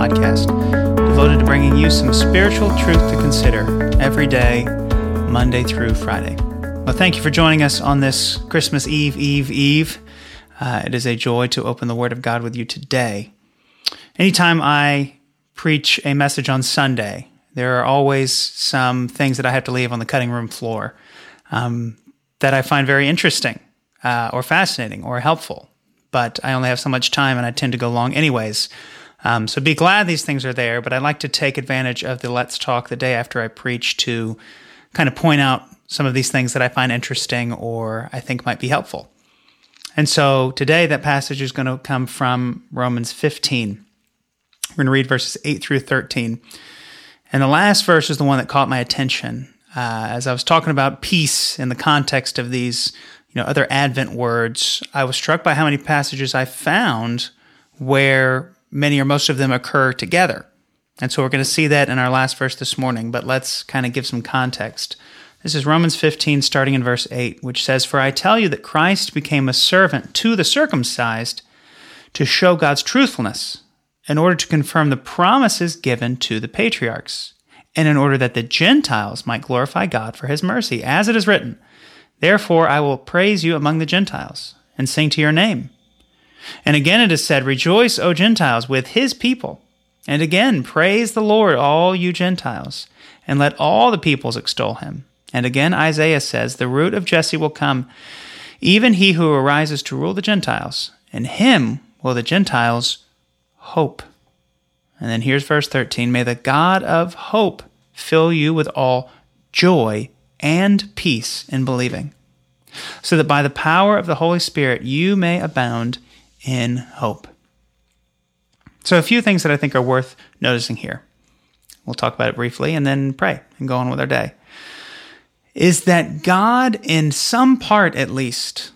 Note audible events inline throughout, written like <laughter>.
podcast devoted to bringing you some spiritual truth to consider every day, Monday through Friday. Well, thank you for joining us on this Christmas Eve, Eve, Eve. Uh, it is a joy to open the Word of God with you today. Anytime I preach a message on Sunday, there are always some things that I have to leave on the cutting room floor um, that I find very interesting uh, or fascinating or helpful but I only have so much time and I tend to go long anyways. Um, so be glad these things are there, but I like to take advantage of the Let's Talk the day after I preach to kind of point out some of these things that I find interesting or I think might be helpful. And so today that passage is going to come from Romans 15. We're going to read verses 8 through 13. And the last verse is the one that caught my attention. Uh, as I was talking about peace in the context of these you know other Advent words, I was struck by how many passages I found where many or most of them occur together. And so we're going to see that in our last verse this morning, but let's kind of give some context. This is Romans 15, starting in verse 8, which says, For I tell you that Christ became a servant to the circumcised to show God's truthfulness, in order to confirm the promises given to the patriarchs, and in order that the Gentiles might glorify God for his mercy, as it is written, Therefore I will praise you among the Gentiles and sing to your name. And again it is said, Rejoice, O Gentiles, with his people. And again, praise the Lord, all you Gentiles, and let all the peoples extol him. And again, Isaiah says, The root of Jesse will come, even he who arises to rule the Gentiles, and him will the Gentiles hope. And then here's verse 13 May the God of hope fill you with all joy and peace in believing, so that by the power of the Holy Spirit you may abound in hope. So, a few things that I think are worth noticing here. We'll talk about it briefly and then pray and go on with our day. Is that God, in some part at least,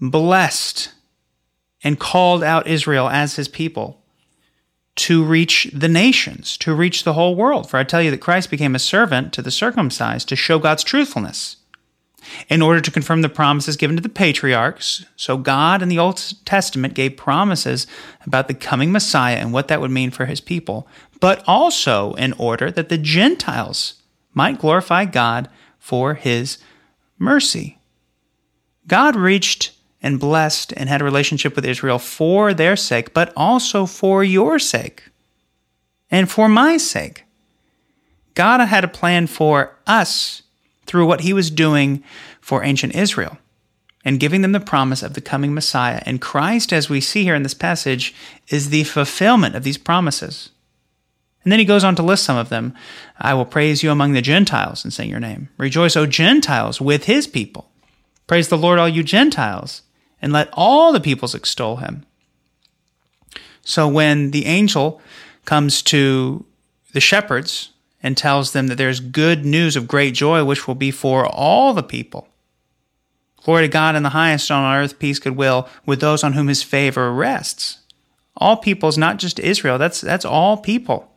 blessed and called out Israel as his people to reach the nations, to reach the whole world. For I tell you that Christ became a servant to the circumcised to show God's truthfulness in order to confirm the promises given to the patriarchs. So God in the Old Testament gave promises about the coming Messiah and what that would mean for his people, but also in order that the Gentiles might glorify God for his mercy. God reached and blessed and had a relationship with Israel for their sake, but also for your sake and for my sake. God had a plan for us through what he was doing for ancient Israel and giving them the promise of the coming Messiah. And Christ, as we see here in this passage, is the fulfillment of these promises. And then he goes on to list some of them. I will praise you among the Gentiles and sing your name. Rejoice, O Gentiles, with his people. Praise the Lord, all you Gentiles and let all the peoples extol him. So when the angel comes to the shepherds and tells them that there's good news of great joy, which will be for all the people. Glory to God in the highest on earth, peace, goodwill with those on whom his favor rests. All peoples, not just Israel, that's, that's all people.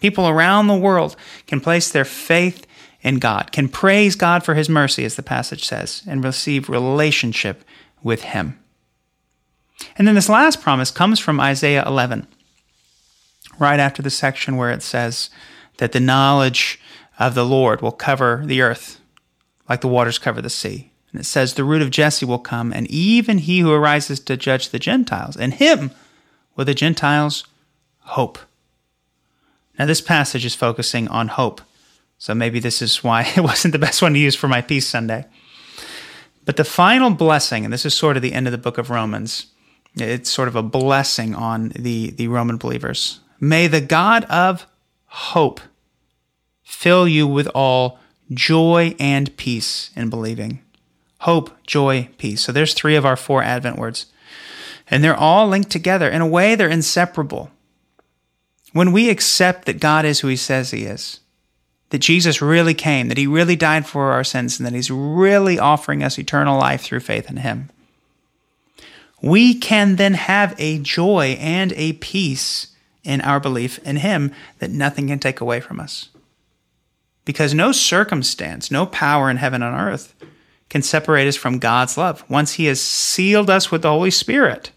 People around the world can place their faith in God, can praise God for his mercy, as the passage says, and receive relationship with him. And then this last promise comes from Isaiah 11, right after the section where it says that the knowledge of the Lord will cover the earth like the waters cover the sea. And it says, The root of Jesse will come, and even he who arises to judge the Gentiles, and him will the Gentiles hope. Now, this passage is focusing on hope. So maybe this is why <laughs> it wasn't the best one to use for my Peace Sunday. But the final blessing, and this is sort of the end of the book of Romans, it's sort of a blessing on the, the Roman believers. May the God of hope fill you with all joy and peace in believing. Hope, joy, peace. So there's three of our four Advent words. And they're all linked together. In a way, they're inseparable. When we accept that God is who he says he is, that Jesus really came, that he really died for our sins, and that he's really offering us eternal life through faith in him. We can then have a joy and a peace in our belief in him that nothing can take away from us. Because no circumstance, no power in heaven and earth can separate us from God's love once he has sealed us with the Holy Spirit,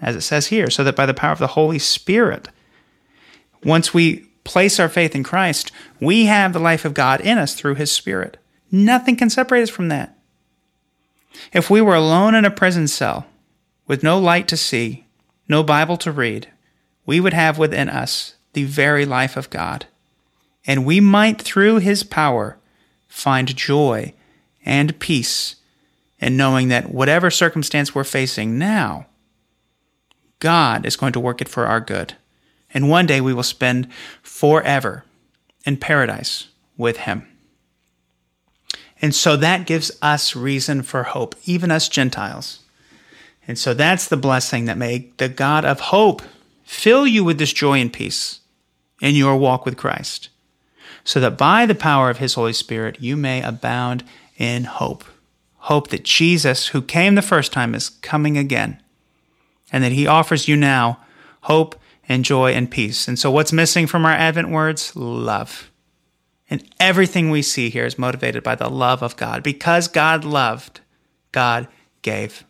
as it says here, so that by the power of the Holy Spirit Once we place our faith in Christ, we have the life of God in us through his Spirit. Nothing can separate us from that. If we were alone in a prison cell with no light to see, no Bible to read, we would have within us the very life of God. And we might, through his power, find joy and peace in knowing that whatever circumstance we're facing now, God is going to work it for our good. And one day we will spend forever in paradise with him. And so that gives us reason for hope, even us Gentiles. And so that's the blessing that may the God of hope fill you with this joy and peace in your walk with Christ, so that by the power of his Holy Spirit you may abound in hope. Hope that Jesus, who came the first time, is coming again, and that he offers you now hope and joy and peace. And so, what's missing from our Advent words? Love. And everything we see here is motivated by the love of God. Because God loved, God gave.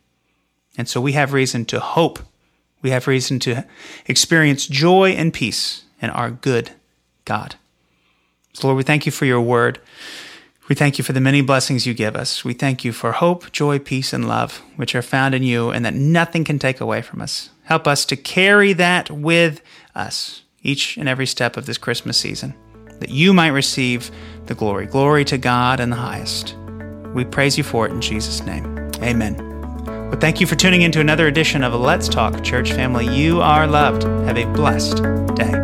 And so we have reason to hope. We have reason to experience joy and peace in our good God. So, Lord, we thank you for your word. We thank you for the many blessings you give us. We thank you for hope, joy, peace, and love, which are found in you and that nothing can take away from us. Help us to carry that with us each and every step of this Christmas season that you might receive the glory. Glory to God in the highest. We praise you for it in Jesus' name. Amen. Well, thank you for tuning in to another edition of Let's Talk Church Family. You are loved. Have a blessed day.